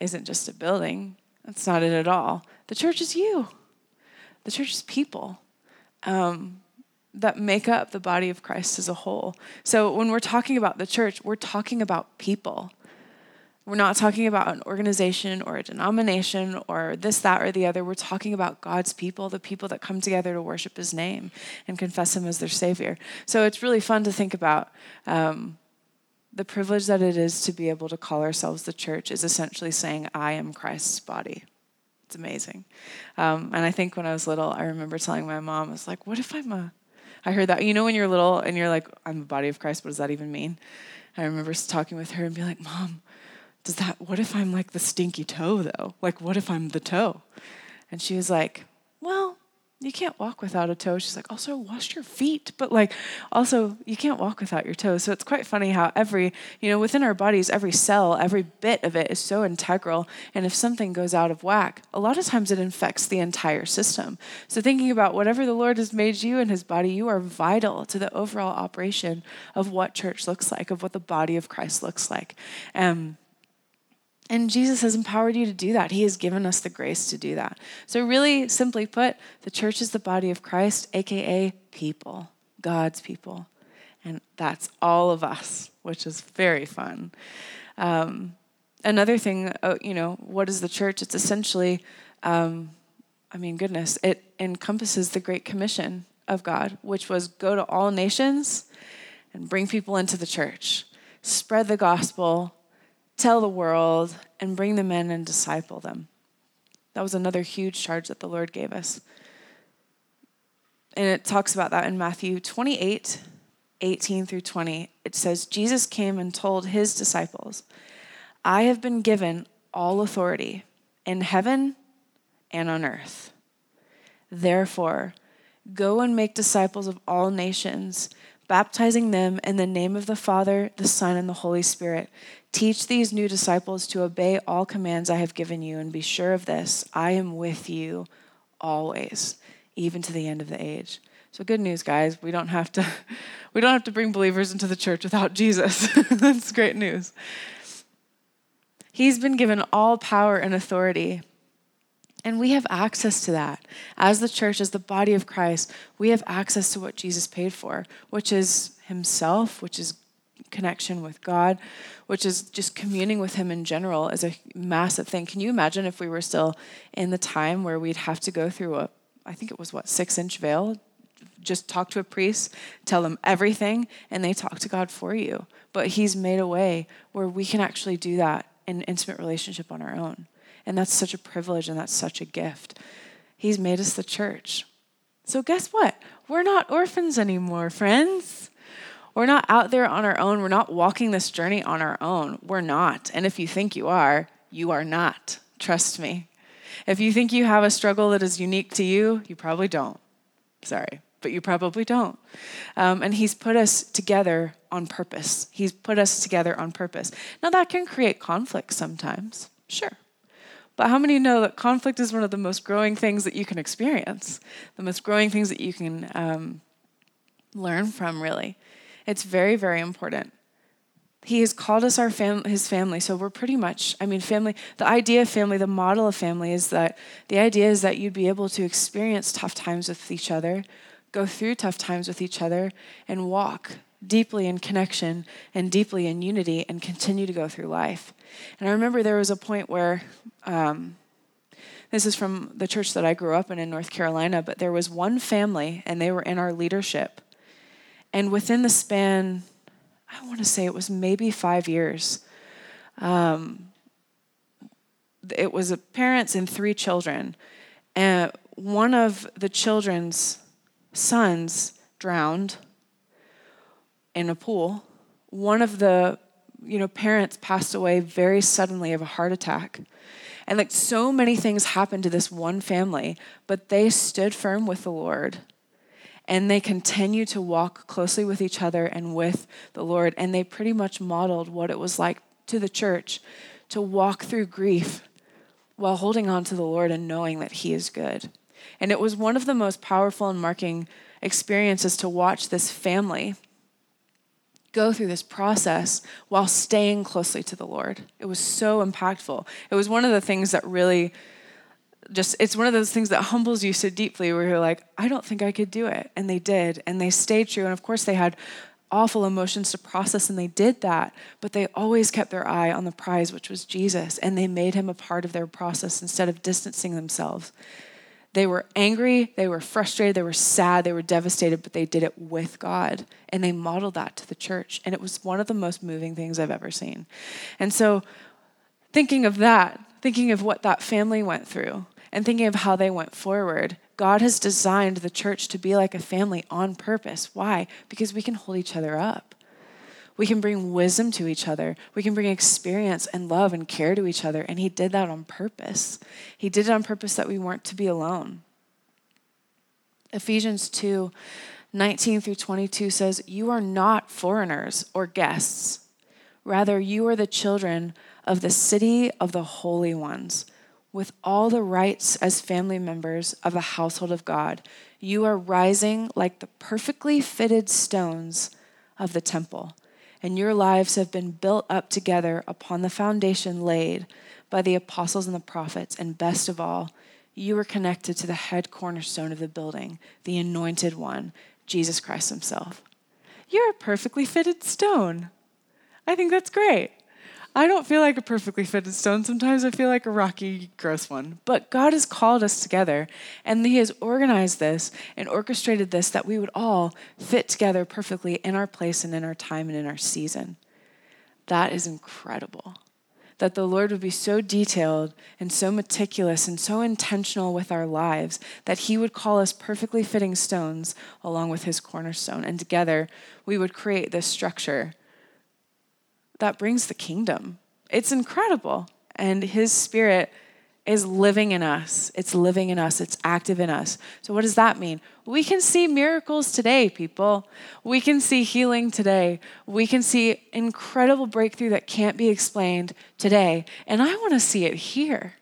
isn't just a building. That's not it at all. The church is you. The church is people um, that make up the body of Christ as a whole. So when we're talking about the church, we're talking about people. We're not talking about an organization or a denomination or this, that, or the other. We're talking about God's people, the people that come together to worship His name and confess Him as their Savior. So it's really fun to think about um, the privilege that it is to be able to call ourselves the church, is essentially saying, I am Christ's body. It's amazing. Um, and I think when I was little, I remember telling my mom, I was like, what if I'm a. I heard that. You know, when you're little and you're like, I'm the body of Christ, what does that even mean? I remember talking with her and being like, Mom, does that, what if I'm like the stinky toe though? Like, what if I'm the toe? And she was like, well, you can't walk without a toe. She's like, also wash your feet, but like, also you can't walk without your toes. So it's quite funny how every, you know, within our bodies, every cell, every bit of it is so integral. And if something goes out of whack, a lot of times it infects the entire system. So thinking about whatever the Lord has made you in his body, you are vital to the overall operation of what church looks like, of what the body of Christ looks like. Um, and Jesus has empowered you to do that. He has given us the grace to do that. So, really simply put, the church is the body of Christ, AKA people, God's people. And that's all of us, which is very fun. Um, another thing, uh, you know, what is the church? It's essentially, um, I mean, goodness, it encompasses the Great Commission of God, which was go to all nations and bring people into the church, spread the gospel, tell the world, and bring them in and disciple them. That was another huge charge that the Lord gave us. And it talks about that in Matthew 28 18 through 20. It says, Jesus came and told his disciples, I have been given all authority in heaven and on earth. Therefore, go and make disciples of all nations, baptizing them in the name of the Father, the Son, and the Holy Spirit Teach these new disciples to obey all commands I have given you, and be sure of this I am with you always, even to the end of the age. So good news, guys. We don't have to we don't have to bring believers into the church without Jesus. That's great news. He's been given all power and authority. And we have access to that. As the church, as the body of Christ, we have access to what Jesus paid for, which is Himself, which is connection with God, which is just communing with Him in general, is a massive thing. Can you imagine if we were still in the time where we'd have to go through a, I think it was what, six inch veil? Just talk to a priest, tell them everything, and they talk to God for you. But He's made a way where we can actually do that in intimate relationship on our own. And that's such a privilege and that's such a gift. He's made us the church. So, guess what? We're not orphans anymore, friends. We're not out there on our own. We're not walking this journey on our own. We're not. And if you think you are, you are not. Trust me. If you think you have a struggle that is unique to you, you probably don't. Sorry, but you probably don't. Um, and He's put us together on purpose. He's put us together on purpose. Now, that can create conflict sometimes, sure. But how many know that conflict is one of the most growing things that you can experience, the most growing things that you can um, learn from, really? It's very, very important. He has called us our fam- his family, so we're pretty much, I mean, family, the idea of family, the model of family is that the idea is that you'd be able to experience tough times with each other, go through tough times with each other, and walk deeply in connection and deeply in unity and continue to go through life. And I remember there was a point where, um, this is from the church that I grew up in in North Carolina, but there was one family, and they were in our leadership and within the span, I want to say it was maybe five years, um, it was a parents and three children. And one of the children's sons drowned in a pool. One of the you know parents passed away very suddenly of a heart attack. And like so many things happened to this one family, but they stood firm with the Lord and they continued to walk closely with each other and with the Lord. And they pretty much modeled what it was like to the church to walk through grief while holding on to the Lord and knowing that He is good. And it was one of the most powerful and marking experiences to watch this family go through this process while staying closely to the Lord. It was so impactful. It was one of the things that really just it's one of those things that humbles you so deeply where you're like, I don't think I could do it. And they did. And they stayed true. And of course they had awful emotions to process and they did that, but they always kept their eye on the prize, which was Jesus, and they made him a part of their process instead of distancing themselves. They were angry, they were frustrated, they were sad, they were devastated, but they did it with God. And they modeled that to the church. And it was one of the most moving things I've ever seen. And so, thinking of that, thinking of what that family went through, and thinking of how they went forward, God has designed the church to be like a family on purpose. Why? Because we can hold each other up. We can bring wisdom to each other. We can bring experience and love and care to each other. And He did that on purpose. He did it on purpose that we weren't to be alone. Ephesians 2 19 through 22 says, You are not foreigners or guests. Rather, you are the children of the city of the holy ones, with all the rights as family members of the household of God. You are rising like the perfectly fitted stones of the temple and your lives have been built up together upon the foundation laid by the apostles and the prophets. And best of all, you are connected to the head cornerstone of the building, the anointed one, Jesus Christ Himself. You're a perfectly fitted stone. I think that's great. I don't feel like a perfectly fitted stone. Sometimes I feel like a rocky, gross one. But God has called us together, and He has organized this and orchestrated this that we would all fit together perfectly in our place and in our time and in our season. That is incredible. That the Lord would be so detailed and so meticulous and so intentional with our lives that He would call us perfectly fitting stones along with His cornerstone. And together we would create this structure that brings the kingdom. It's incredible. And his spirit is living in us. It's living in us. It's active in us. So, what does that mean? We can see miracles today, people. We can see healing today. We can see incredible breakthrough that can't be explained today. And I want to see it here.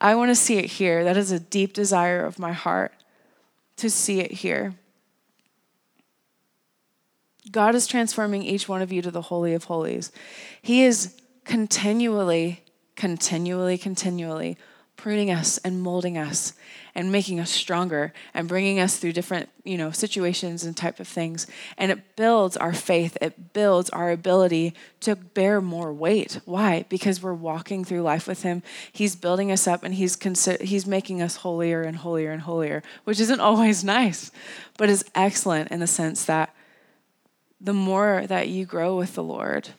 I want to see it here. That is a deep desire of my heart to see it here. God is transforming each one of you to the Holy of Holies. He is continually, continually, continually pruning us and molding us and making us stronger and bringing us through different you know situations and type of things. And it builds our faith. It builds our ability to bear more weight. Why? Because we're walking through life with him. He's building us up and he's consi- he's making us holier and holier and holier which isn't always nice but is excellent in the sense that the more that you grow with the Lord,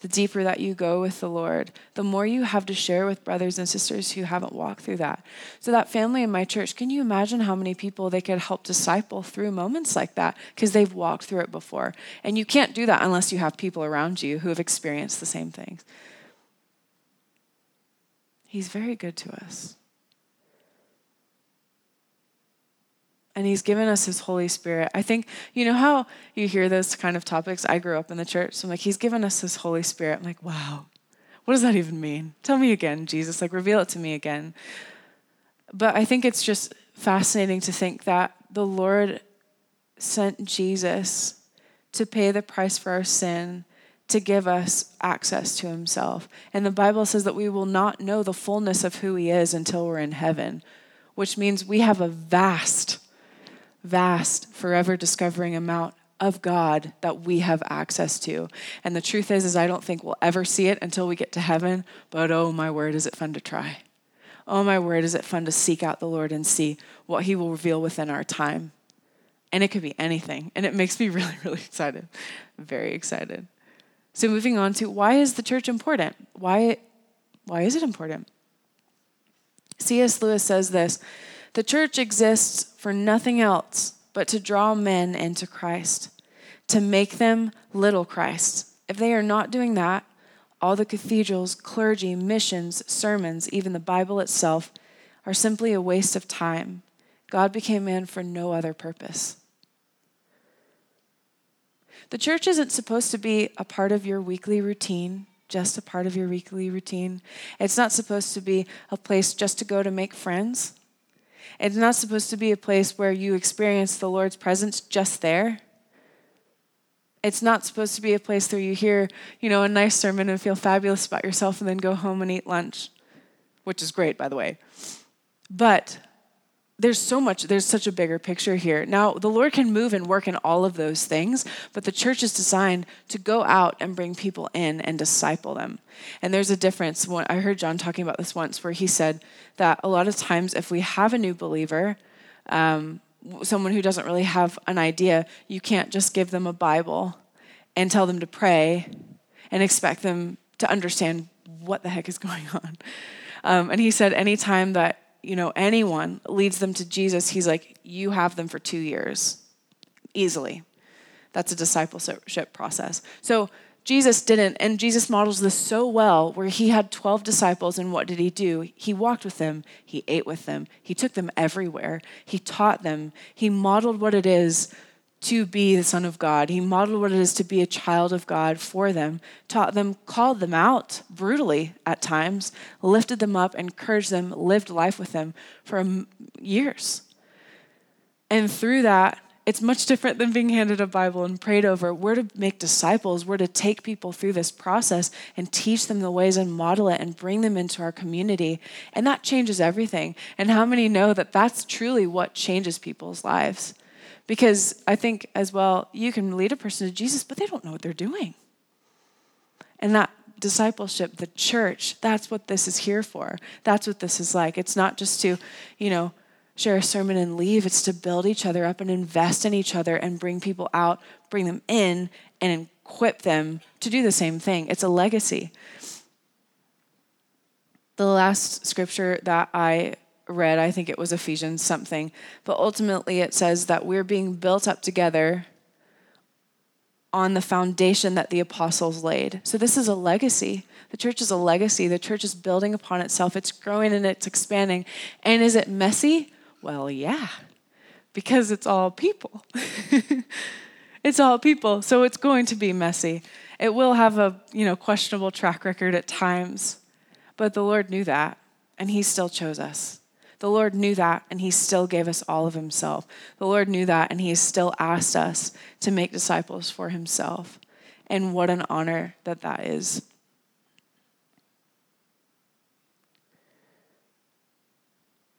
the deeper that you go with the Lord, the more you have to share with brothers and sisters who haven't walked through that. So, that family in my church, can you imagine how many people they could help disciple through moments like that because they've walked through it before? And you can't do that unless you have people around you who have experienced the same things. He's very good to us. And he's given us his holy spirit. I think you know how you hear those kind of topics? I grew up in the church so i'm like he's given us his holy spirit. I'm like wow. What does that even mean? Tell me again jesus. Like reveal it to me again. But i think it's just fascinating to think that the lord sent jesus to pay the price for our sin to give us access to himself. And the bible says that we will not know the fullness of who he is until we're in heaven which means we have a vast vast, forever discovering amount of God that we have access to. And the truth is is I don't think we'll ever see it until we get to heaven, but oh my word is it fun to try. Oh my word is it fun to seek out the Lord and see what he will reveal within our time. And it could be anything, and it makes me really really excited. Very excited. So moving on to why is the church important? Why why is it important? C.S. Lewis says this the church exists for nothing else but to draw men into Christ, to make them little Christ. If they are not doing that, all the cathedrals, clergy, missions, sermons, even the Bible itself are simply a waste of time. God became man for no other purpose. The church isn't supposed to be a part of your weekly routine, just a part of your weekly routine. It's not supposed to be a place just to go to make friends. It's not supposed to be a place where you experience the Lord's presence just there. It's not supposed to be a place where you hear, you know, a nice sermon and feel fabulous about yourself and then go home and eat lunch, which is great, by the way. But there's so much, there's such a bigger picture here. Now, the Lord can move and work in all of those things, but the church is designed to go out and bring people in and disciple them. And there's a difference. when I heard John talking about this once, where he said that a lot of times if we have a new believer, um, someone who doesn't really have an idea, you can't just give them a Bible and tell them to pray and expect them to understand what the heck is going on. Um, and he said, anytime that you know, anyone leads them to Jesus, he's like, you have them for two years, easily. That's a discipleship process. So Jesus didn't, and Jesus models this so well, where he had 12 disciples, and what did he do? He walked with them, he ate with them, he took them everywhere, he taught them, he modeled what it is to be the Son of God. He modeled what it is to be a child of God for them, taught them, called them out brutally at times, lifted them up, encouraged them, lived life with them for years. And through that, it's much different than being handed a Bible and prayed over. We're to make disciples. We're to take people through this process and teach them the ways and model it and bring them into our community. And that changes everything. And how many know that that's truly what changes people's lives? Because I think as well, you can lead a person to Jesus, but they don't know what they're doing. And that discipleship, the church, that's what this is here for. That's what this is like. It's not just to, you know, share a sermon and leave, it's to build each other up and invest in each other and bring people out, bring them in, and equip them to do the same thing. It's a legacy. The last scripture that I read, I think it was Ephesians something, but ultimately it says that we're being built up together on the foundation that the apostles laid. So this is a legacy. The church is a legacy. The church is building upon itself. It's growing and it's expanding. And is it messy? Well, yeah, because it's all people. it's all people. So it's going to be messy. It will have a, you know, questionable track record at times. But the Lord knew that, and he still chose us. The Lord knew that, and He still gave us all of Himself. The Lord knew that, and He still asked us to make disciples for Himself. And what an honor that that is.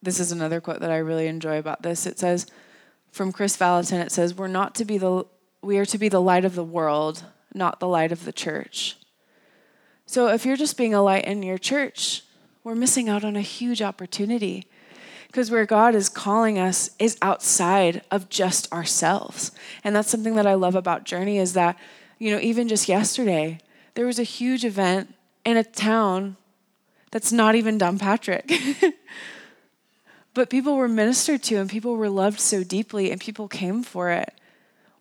This is another quote that I really enjoy about this. It says, from Kris Vallotton, it says, We're not to be the, we are to be the light of the world, not the light of the church. So if you're just being a light in your church, we're missing out on a huge opportunity because where God is calling us is outside of just ourselves. And that's something that I love about Journey is that, you know, even just yesterday, there was a huge event in a town that's not even Patrick, but people were ministered to and people were loved so deeply and people came for it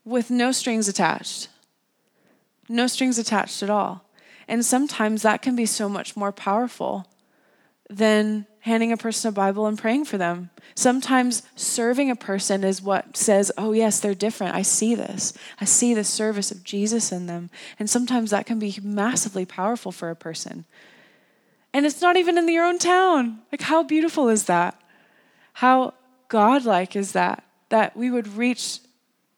with no strings attached. No strings attached at all. And sometimes that can be so much more powerful than handing a person a Bible and praying for them. Sometimes serving a person is what says, oh, yes, they're different. I see this. I see the service of Jesus in them. And sometimes that can be massively powerful for a person. And it's not even in your own town. Like, how beautiful is that? How godlike is that? That we would reach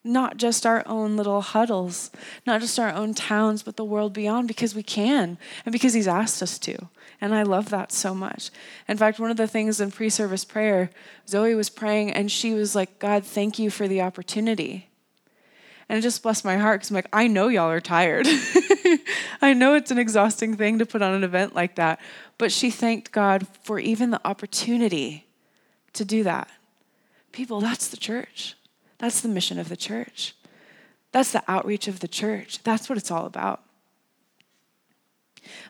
not just our own little huddles, not just our own towns, but the world beyond because we can and because He's asked us to. And I love that so much. In fact, one of the things in pre service prayer, Zoe was praying and she was like, God, thank you for the opportunity. And it just blessed my heart because I'm like, I know y'all are tired. I know it's an exhausting thing to put on an event like that. But she thanked God for even the opportunity to do that. People, that's the church. That's the mission of the church. That's the outreach of the church. That's what it's all about.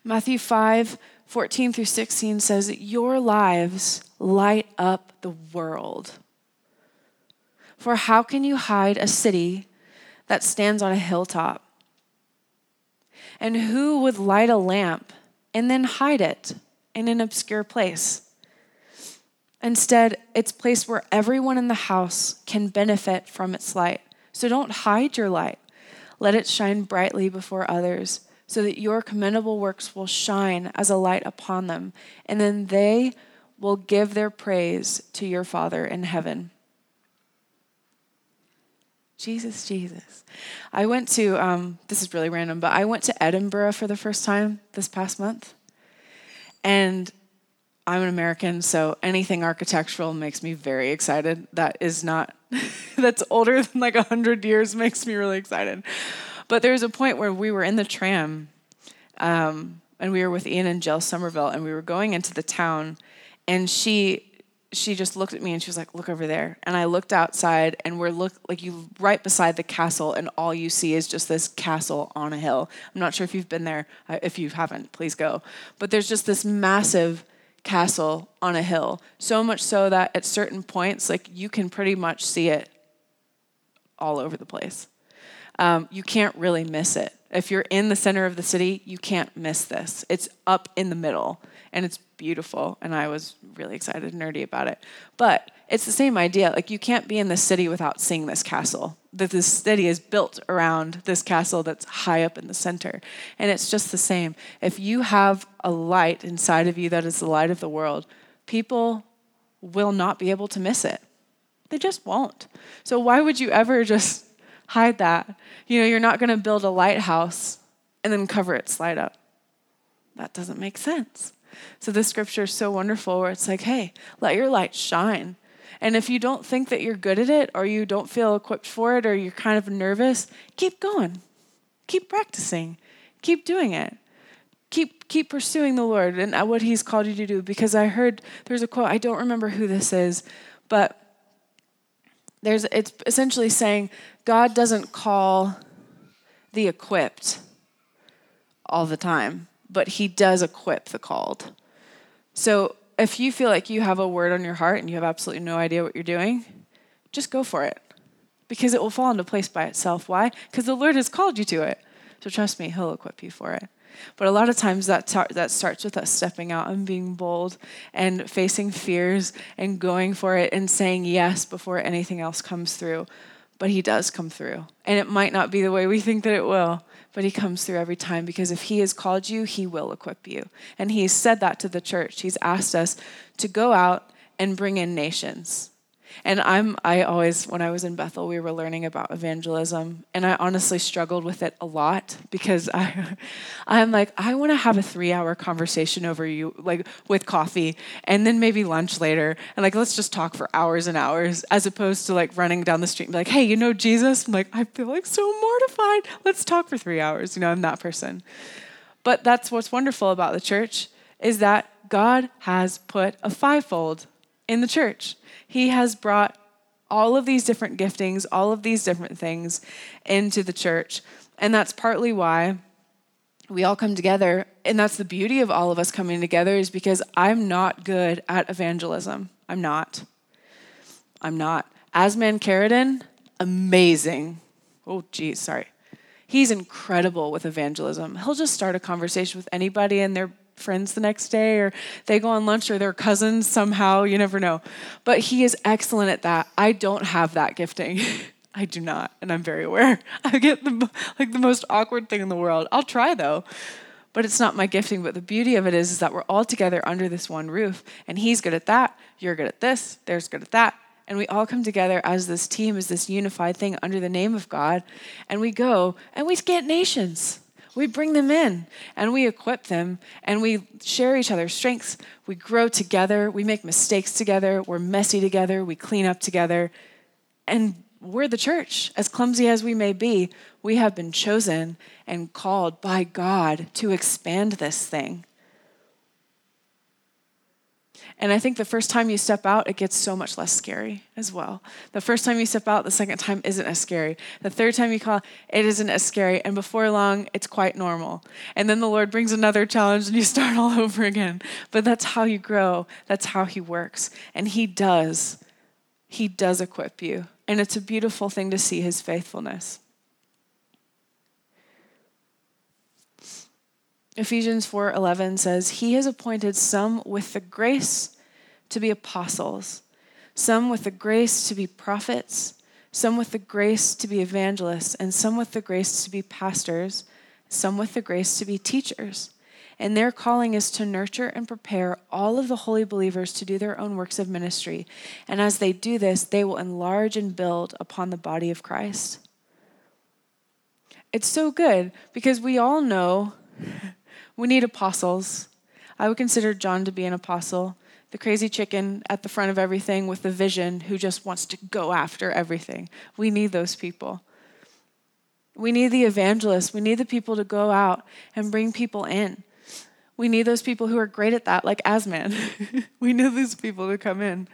Matthew 5 14 through 16 says, that Your lives light up the world. For how can you hide a city that stands on a hilltop? And who would light a lamp and then hide it in an obscure place? Instead, it's placed where everyone in the house can benefit from its light. So don't hide your light. Let it shine brightly before others, so that your commendable works will shine as a light upon them, and then they will give their praise to your Father in heaven. Jesus, Jesus. I went to, um, this is really random, but I went to Edinburgh for the first time this past month. And I'm an American, so anything architectural makes me very excited. That is not, that's older than like 100 years, makes me really excited. But there was a point where we were in the tram, um, and we were with Ian and Jill Somerville, and we were going into the town, and she she just looked at me and she was like, "Look over there." And I looked outside, and we're look like you right beside the castle, and all you see is just this castle on a hill. I'm not sure if you've been there. If you haven't, please go. But there's just this massive castle on a hill, so much so that at certain points, like you can pretty much see it all over the place. Um, you can't really miss it. If you're in the center of the city, you can't miss this. It's up in the middle, and it's beautiful and I was really excited and nerdy about it. But it's the same idea. Like you can't be in the city without seeing this castle. That this city is built around this castle that's high up in the center. And it's just the same. If you have a light inside of you that is the light of the world, people will not be able to miss it. They just won't. So why would you ever just hide that? You know, you're not going to build a lighthouse and then cover it, slide up. That doesn't make sense. So this scripture is so wonderful where it's like, hey, let your light shine. And if you don't think that you're good at it or you don't feel equipped for it or you're kind of nervous, keep going. Keep practicing. Keep doing it. Keep keep pursuing the Lord and what he's called you to do because I heard there's a quote, I don't remember who this is, but there's it's essentially saying God doesn't call the equipped all the time but he does equip the called. So if you feel like you have a word on your heart and you have absolutely no idea what you're doing, just go for it because it will fall into place by itself. Why? Because the Lord has called you to it. So trust me, He'll equip you for it. But a lot of times that, that starts with us stepping out and being bold and facing fears and going for it and saying yes before anything else comes through. But He does come through. And it might not be the way we think that it will, but he comes through every time because if he has called you, he will equip you. And he's said that to the church. He's asked us to go out and bring in nations. And I'm I always when I was in Bethel we were learning about evangelism. And I honestly struggled with it a lot because I I'm like I want to have a 3-hour conversation over you like with coffee and then maybe lunch later. And like let's just talk for hours and hours as opposed to like running down the street and be like hey you know Jesus? I'm like I feel like so mortified. Let's talk for 3 hours. You know I'm that person. But that's what's wonderful about the church is that God has put a fivefold in the church. He has brought all of these different giftings, all of these different things into the church. And that's partly why we all come together. And that's the beauty of all of us coming together, is because I'm not good at evangelism. I'm not. I'm not. Asman Carradine, amazing. Oh, geez, sorry. He's incredible with evangelism. He'll just start a conversation with anybody, and they're friends the next day or they go on lunch or they're cousins somehow, you never know. But he is excellent at that. I don't have that gifting. I do not, and I'm very aware. I get the like the most awkward thing in the world. I'll try though. But it's not my gifting, but the beauty of it is, is that we're all together under this one roof and he's good at that, you're good at this, there's good at that, and we all come together as this team, as this unified thing under the name of God, and we go and we get nations. We bring them in and we equip them and we share each other's strengths. We grow together. We make mistakes together. We're messy together. We clean up together. And we're the church. As clumsy as we may be, we have been chosen and called by God to expand this thing. And I think the first time you step out, it gets so much less scary as well. The first time you step out, the second time isn't as scary. The third time you call, it isn't as scary. And before long, it's quite normal. And then the Lord brings another challenge and you start all over again. But that's how you grow, that's how He works. And He does. He does equip you. And it's a beautiful thing to see His faithfulness. Ephesians 4:11 says, "He has appointed some with the grace to be apostles, some with the grace to be prophets, some with the grace to be evangelists, and some with the grace to be pastors, some with the grace to be teachers." and their calling is to nurture and prepare all of the holy believers to do their own works of ministry. And as they do this, they will enlarge and build upon the body of Christ. It's so good because we all know we need apostles. I would consider John to be an apostle, the crazy chicken at the front of everything with the vision who just wants to go after everything. We need those people. We need the evangelists. We need the people to go out and bring people in. We need those people who are great at that, like Asman. we need those people to come in.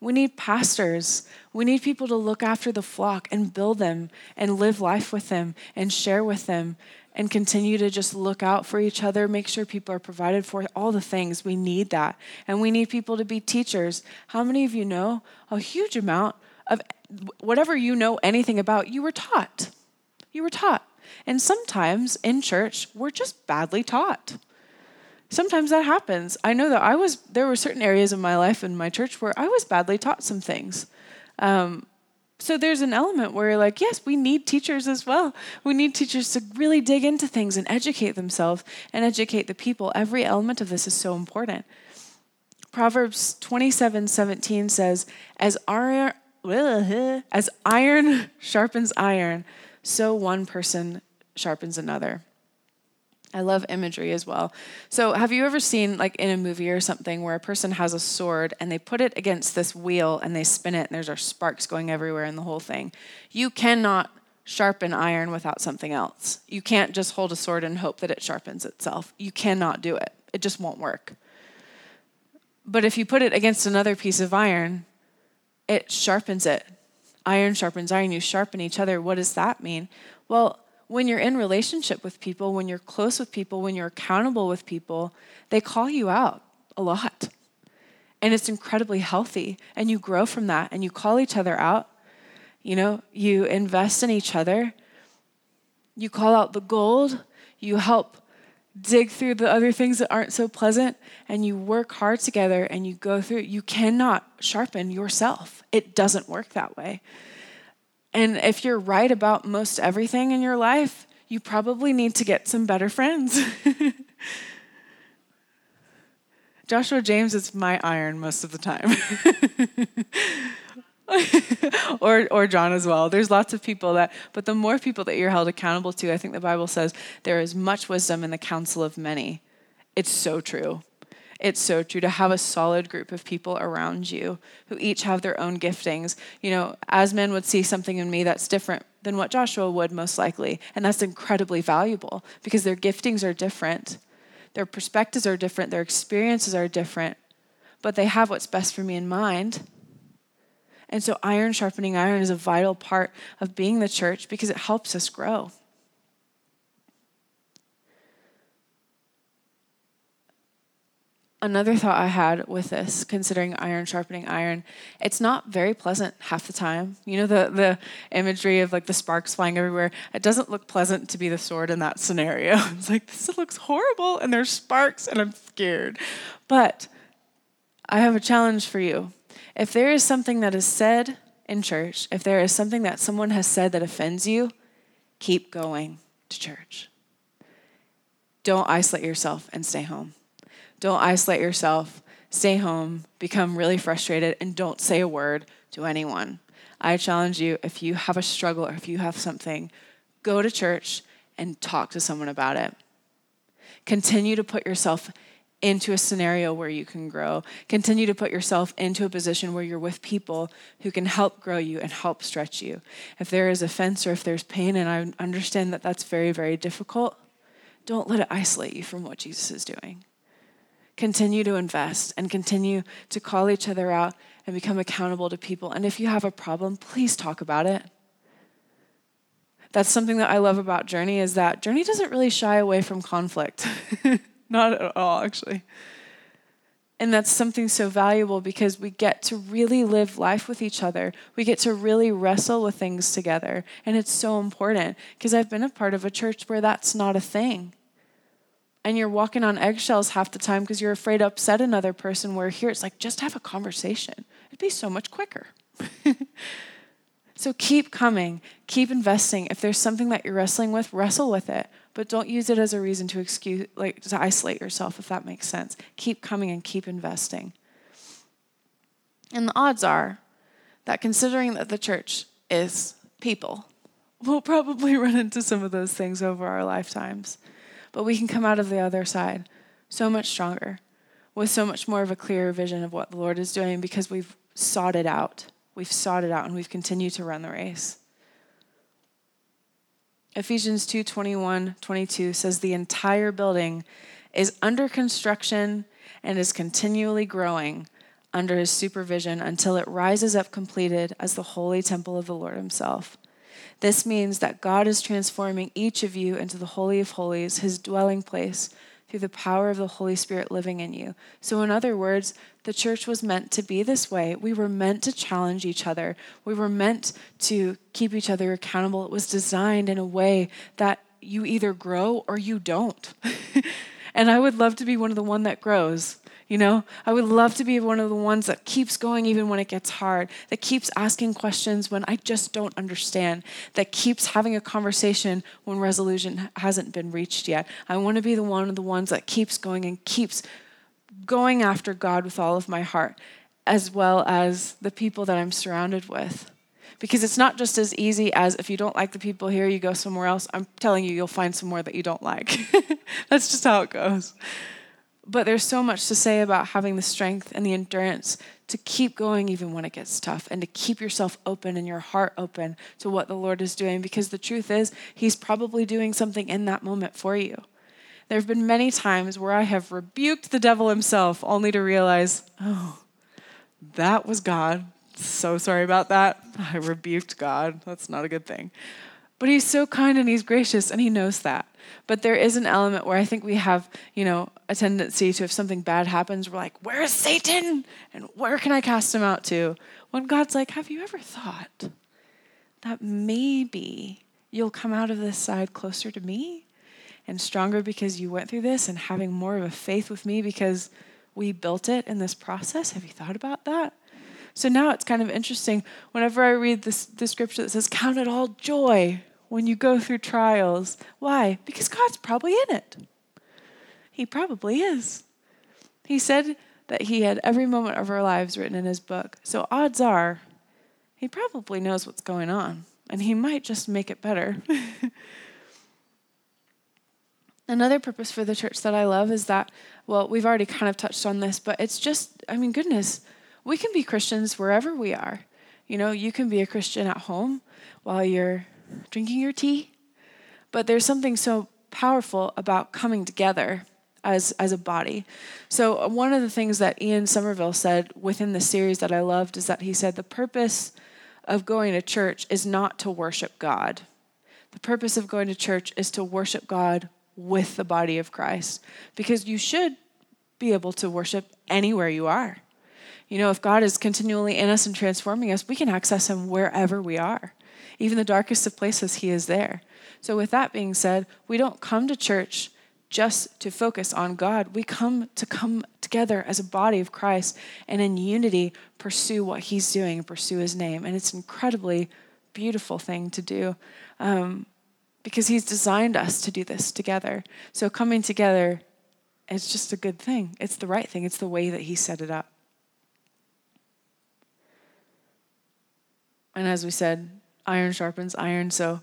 We need pastors. We need people to look after the flock and build them and live life with them and share with them and continue to just look out for each other, make sure people are provided for, all the things. We need that. And we need people to be teachers. How many of you know a huge amount of whatever you know anything about, you were taught? You were taught. And sometimes in church, we're just badly taught. Sometimes that happens. I know that I was, there were certain areas of my life in my church where I was badly taught some things. Um, so there's an element where you're like, yes, we need teachers as well. We need teachers to really dig into things and educate themselves and educate the people. Every element of this is so important. Proverbs 27 17 says, As iron, as iron sharpens iron, so one person sharpens another. I love imagery as well. So, have you ever seen, like in a movie or something, where a person has a sword and they put it against this wheel and they spin it and there's sparks going everywhere in the whole thing? You cannot sharpen iron without something else. You can't just hold a sword and hope that it sharpens itself. You cannot do it, it just won't work. But if you put it against another piece of iron, it sharpens it. Iron sharpens iron. You sharpen each other. What does that mean? Well, when you're in relationship with people, when you're close with people, when you're accountable with people, they call you out a lot. And it's incredibly healthy. And you grow from that and you call each other out. You know, you invest in each other. You call out the gold. You help dig through the other things that aren't so pleasant. And you work hard together and you go through. You cannot sharpen yourself, it doesn't work that way. And if you're right about most everything in your life, you probably need to get some better friends. Joshua James is my iron most of the time. or or John as well. There's lots of people that but the more people that you're held accountable to, I think the Bible says there is much wisdom in the counsel of many. It's so true. It's so true to have a solid group of people around you who each have their own giftings. You know, Asman would see something in me that's different than what Joshua would most likely. And that's incredibly valuable because their giftings are different, their perspectives are different, their experiences are different, but they have what's best for me in mind. And so, iron sharpening iron is a vital part of being the church because it helps us grow. Another thought I had with this, considering iron sharpening iron, it's not very pleasant half the time. You know the the imagery of like the sparks flying everywhere. It doesn't look pleasant to be the sword in that scenario. It's like this looks horrible, and there's sparks, and I'm scared. But I have a challenge for you. If there is something that is said in church, if there is something that someone has said that offends you, keep going to church. Don't isolate yourself and stay home. Don't isolate yourself. Stay home, become really frustrated, and don't say a word to anyone. I challenge you if you have a struggle or if you have something, go to church and talk to someone about it. Continue to put yourself into a scenario where you can grow. Continue to put yourself into a position where you're with people who can help grow you and help stretch you. If there is offense or if there's pain, and I understand that that's very, very difficult, don't let it isolate you from what Jesus is doing continue to invest and continue to call each other out and become accountable to people. And if you have a problem, please talk about it. That's something that I love about Journey is that Journey doesn't really shy away from conflict. Not at all, actually. And that's something so valuable because we get to really live life with each other. We get to really wrestle with things together. And it's so important because I've been a part of a church where that's not a thing and you're walking on eggshells half the time because you're afraid to upset another person. Where here it's like, just have a conversation. It'd be so much quicker. so keep coming, keep investing. If there's something that you're wrestling with, wrestle with it, but don't use it as a reason to excuse like to isolate yourself if that makes sense. Keep coming and keep investing. And the odds are that considering that the church is people, we'll probably run into some of those things over our lifetimes. But we can come out of the other side so much stronger, with so much more of a clearer vision of what the Lord is doing because we've sought it out. We've sought it out and we've continued to run the race. Ephesians 2 21, 22 says the entire building is under construction and is continually growing under his supervision until it rises up completed as the holy temple of the Lord himself. This means that God is transforming each of you into the Holy of Holies, his dwelling place, through the power of the Holy Spirit living in you. So, in other words, the church was meant to be this way. We were meant to challenge each other, we were meant to keep each other accountable. It was designed in a way that you either grow or you don't. and I would love to be one of the one that grows. You know, I would love to be one of the ones that keeps going even when it gets hard, that keeps asking questions when I just don't understand, that keeps having a conversation when resolution hasn't been reached yet. I want to be the one of the ones that keeps going and keeps going after God with all of my heart, as well as the people that I'm surrounded with. Because it's not just as easy as if you don't like the people here, you go somewhere else. I'm telling you, you'll find somewhere that you don't like. That's just how it goes. But there's so much to say about having the strength and the endurance to keep going even when it gets tough and to keep yourself open and your heart open to what the Lord is doing because the truth is, He's probably doing something in that moment for you. There have been many times where I have rebuked the devil himself only to realize, oh, that was God. So sorry about that. I rebuked God. That's not a good thing. But he's so kind and he's gracious and he knows that. But there is an element where I think we have, you know, a tendency to if something bad happens, we're like, where is Satan? And where can I cast him out to? When God's like, have you ever thought that maybe you'll come out of this side closer to me and stronger because you went through this and having more of a faith with me because we built it in this process? Have you thought about that? So now it's kind of interesting whenever I read this, the scripture that says, Count it all joy when you go through trials. Why? Because God's probably in it. He probably is. He said that He had every moment of our lives written in His book. So odds are, He probably knows what's going on, and He might just make it better. Another purpose for the church that I love is that, well, we've already kind of touched on this, but it's just, I mean, goodness, we can be Christians wherever we are. You know, you can be a Christian at home while you're drinking your tea. But there's something so powerful about coming together as as a body. So uh, one of the things that Ian Somerville said within the series that I loved is that he said the purpose of going to church is not to worship God. The purpose of going to church is to worship God with the body of Christ because you should be able to worship anywhere you are. You know, if God is continually in us and transforming us, we can access him wherever we are. Even the darkest of places, He is there. So, with that being said, we don't come to church just to focus on God. We come to come together as a body of Christ and in unity pursue what He's doing and pursue His name. And it's an incredibly beautiful thing to do um, because He's designed us to do this together. So, coming together is just a good thing. It's the right thing, it's the way that He set it up. And as we said, iron sharpens iron. So,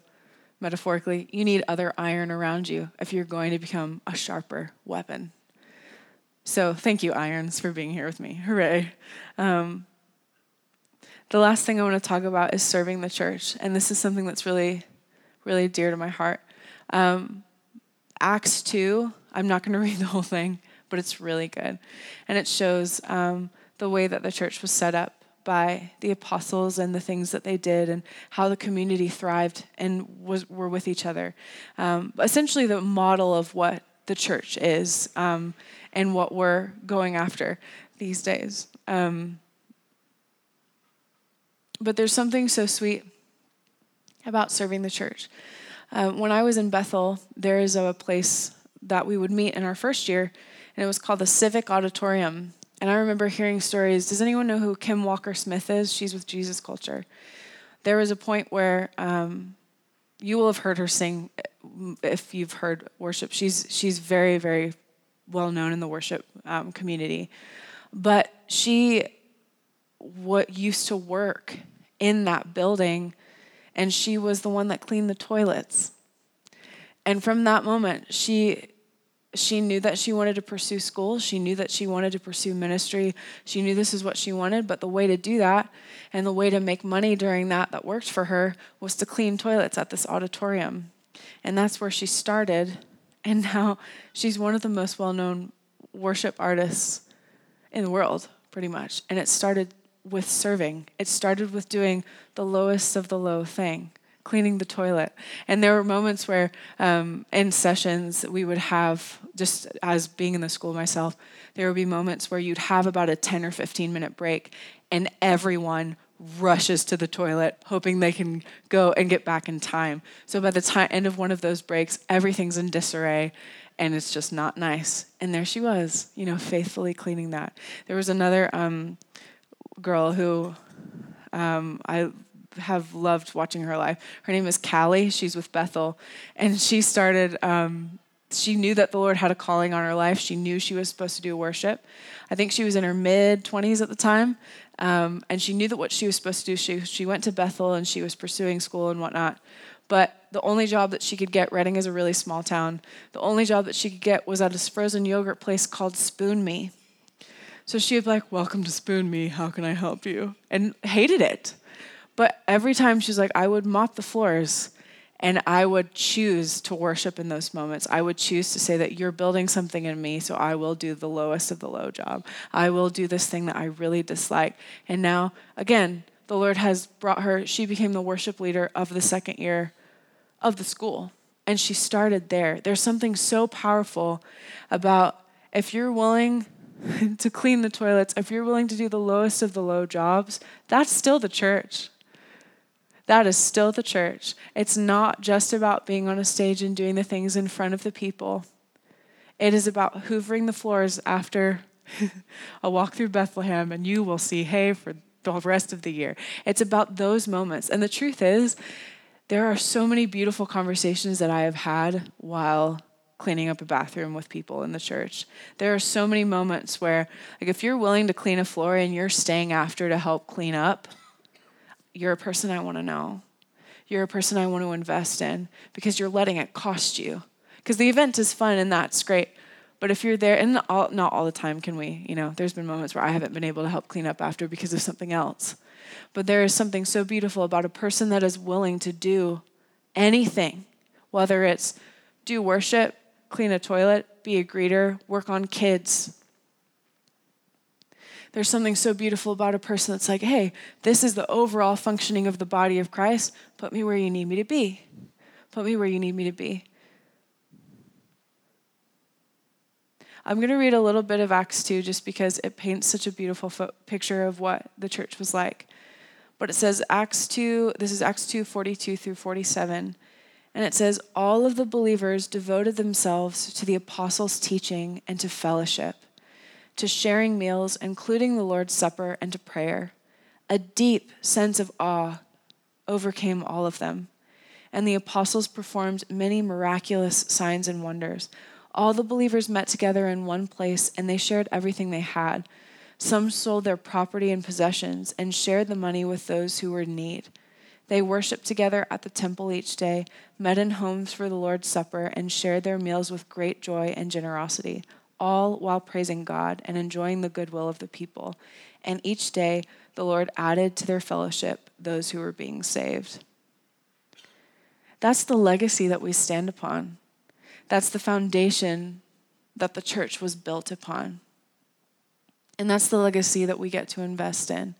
metaphorically, you need other iron around you if you're going to become a sharper weapon. So, thank you, irons, for being here with me. Hooray. Um, the last thing I want to talk about is serving the church. And this is something that's really, really dear to my heart. Um, Acts 2, I'm not going to read the whole thing, but it's really good. And it shows um, the way that the church was set up by the apostles and the things that they did and how the community thrived and was were with each other. Um, essentially, the model of what the church is um, and what we're going after these days. Um, but there's something so sweet about serving the church. Uh, when I was in Bethel, there is a place that we would meet in our first year, and it was called the Civic Auditorium. And I remember hearing stories. Does anyone know who Kim Walker Smith is? She's with Jesus Culture. There was a point where um, you will have heard her sing if you've heard worship. She's she's very very well known in the worship um, community, but she what used to work in that building, and she was the one that cleaned the toilets. And from that moment, she she knew that she wanted to pursue school. She knew that she wanted to pursue ministry. She knew this is what she wanted, but the way to do that and the way to make money during that that worked for her was to clean toilets at this auditorium. And that's where she started. And now she's one of the most well known worship artists in the world, pretty much. And it started with serving, it started with doing the lowest of the low thing cleaning the toilet. And there were moments where, um, in sessions, we would have, just as being in the school myself, there would be moments where you'd have about a 10 or 15 minute break, and everyone rushes to the toilet, hoping they can go and get back in time. So by the time end of one of those breaks, everything's in disarray and it's just not nice. And there she was, you know, faithfully cleaning that. There was another um, girl who um, I have loved watching her life. Her name is Callie. She's with Bethel, and she started. Um, she knew that the Lord had a calling on her life. She knew she was supposed to do worship. I think she was in her mid 20s at the time, um, and she knew that what she was supposed to do. She she went to Bethel and she was pursuing school and whatnot. But the only job that she could get, Redding is a really small town. The only job that she could get was at a frozen yogurt place called Spoon Me. So she would be like, "Welcome to Spoon Me. How can I help you?" And hated it. But every time she's like, I would mop the floors and I would choose to worship in those moments. I would choose to say that you're building something in me, so I will do the lowest of the low job. I will do this thing that I really dislike. And now, again, the Lord has brought her, she became the worship leader of the second year of the school. And she started there. There's something so powerful about if you're willing to clean the toilets, if you're willing to do the lowest of the low jobs, that's still the church. That is still the church. It's not just about being on a stage and doing the things in front of the people. It is about hoovering the floors after a walk through Bethlehem, and you will see hay for the rest of the year. It's about those moments. And the truth is, there are so many beautiful conversations that I have had while cleaning up a bathroom with people in the church. There are so many moments where, like, if you're willing to clean a floor and you're staying after to help clean up, you're a person I want to know. You're a person I want to invest in because you're letting it cost you. Because the event is fun and that's great. But if you're there, and all, not all the time can we, you know, there's been moments where I haven't been able to help clean up after because of something else. But there is something so beautiful about a person that is willing to do anything, whether it's do worship, clean a toilet, be a greeter, work on kids, there's something so beautiful about a person that's like, hey, this is the overall functioning of the body of Christ. Put me where you need me to be. Put me where you need me to be. I'm going to read a little bit of Acts 2 just because it paints such a beautiful fo- picture of what the church was like. But it says, Acts 2, this is Acts 2 42 through 47. And it says, All of the believers devoted themselves to the apostles' teaching and to fellowship to sharing meals, including the Lord's Supper, and to prayer. A deep sense of awe overcame all of them. And the apostles performed many miraculous signs and wonders. All the believers met together in one place, and they shared everything they had. Some sold their property and possessions and shared the money with those who were in need. They worshiped together at the temple each day, met in homes for the Lord's Supper, and shared their meals with great joy and generosity all while praising God and enjoying the goodwill of the people. And each day the Lord added to their fellowship those who were being saved. That's the legacy that we stand upon. That's the foundation that the church was built upon. And that's the legacy that we get to invest in.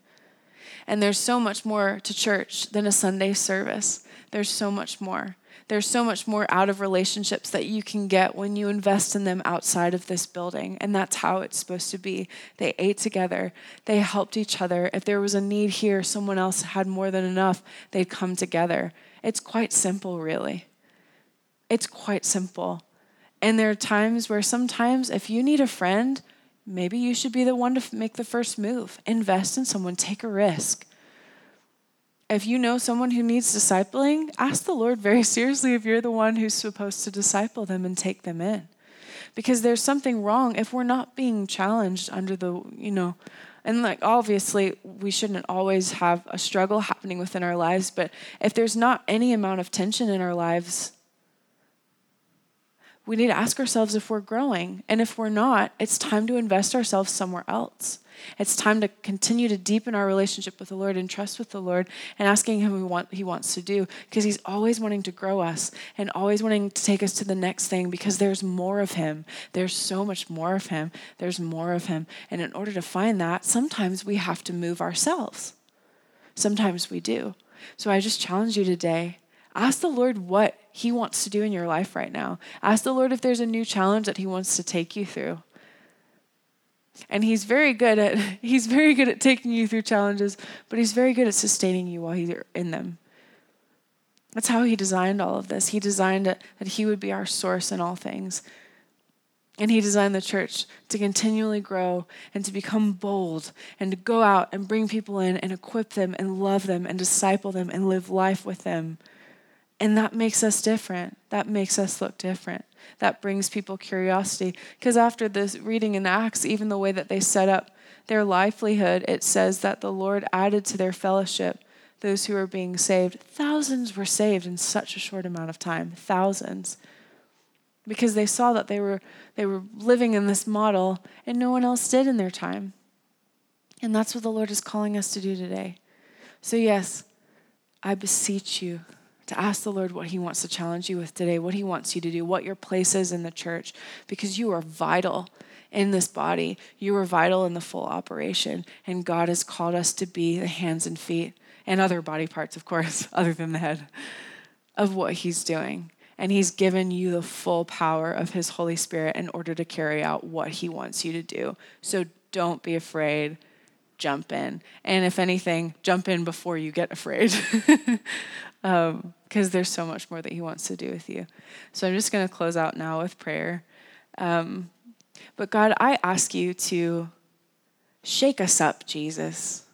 And there's so much more to church than a Sunday service. There's so much more. There's so much more out of relationships that you can get when you invest in them outside of this building. And that's how it's supposed to be. They ate together, they helped each other. If there was a need here, someone else had more than enough, they'd come together. It's quite simple, really. It's quite simple. And there are times where sometimes if you need a friend, maybe you should be the one to make the first move. Invest in someone, take a risk. If you know someone who needs discipling, ask the Lord very seriously if you're the one who's supposed to disciple them and take them in. Because there's something wrong if we're not being challenged under the, you know, and like obviously we shouldn't always have a struggle happening within our lives, but if there's not any amount of tension in our lives, we need to ask ourselves if we're growing. And if we're not, it's time to invest ourselves somewhere else. It's time to continue to deepen our relationship with the Lord and trust with the Lord and asking Him what He wants to do because He's always wanting to grow us and always wanting to take us to the next thing because there's more of Him. There's so much more of Him. There's more of Him. And in order to find that, sometimes we have to move ourselves. Sometimes we do. So I just challenge you today ask the Lord what He wants to do in your life right now. Ask the Lord if there's a new challenge that He wants to take you through. And he's very good at he's very good at taking you through challenges, but he's very good at sustaining you while you're in them. That's how he designed all of this. He designed it that he would be our source in all things. And he designed the church to continually grow and to become bold and to go out and bring people in and equip them and love them and disciple them and live life with them. And that makes us different. That makes us look different that brings people curiosity. Because after this reading in Acts, even the way that they set up their livelihood, it says that the Lord added to their fellowship those who were being saved. Thousands were saved in such a short amount of time. Thousands. Because they saw that they were they were living in this model and no one else did in their time. And that's what the Lord is calling us to do today. So yes, I beseech you to ask the Lord what He wants to challenge you with today, what He wants you to do, what your place is in the church, because you are vital in this body. You are vital in the full operation, and God has called us to be the hands and feet and other body parts, of course, other than the head, of what He's doing. And He's given you the full power of His Holy Spirit in order to carry out what He wants you to do. So don't be afraid. Jump in. And if anything, jump in before you get afraid. um, because there's so much more that He wants to do with you. So I'm just going to close out now with prayer. Um, but God, I ask you to shake us up, Jesus.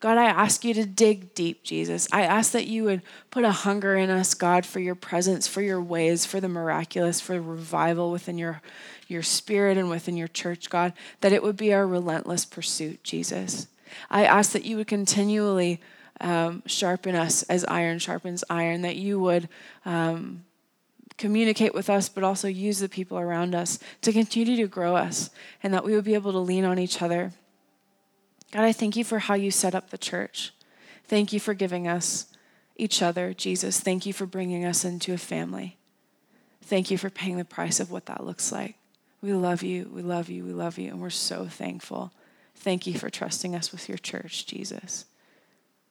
God, I ask you to dig deep, Jesus. I ask that you would put a hunger in us, God, for your presence, for your ways, for the miraculous, for revival within your, your spirit and within your church, God, that it would be our relentless pursuit, Jesus. I ask that you would continually um, sharpen us as iron sharpens iron, that you would um, communicate with us, but also use the people around us to continue to grow us, and that we would be able to lean on each other. God, I thank you for how you set up the church. Thank you for giving us each other, Jesus. Thank you for bringing us into a family. Thank you for paying the price of what that looks like. We love you, we love you, we love you, and we're so thankful. Thank you for trusting us with your church, Jesus.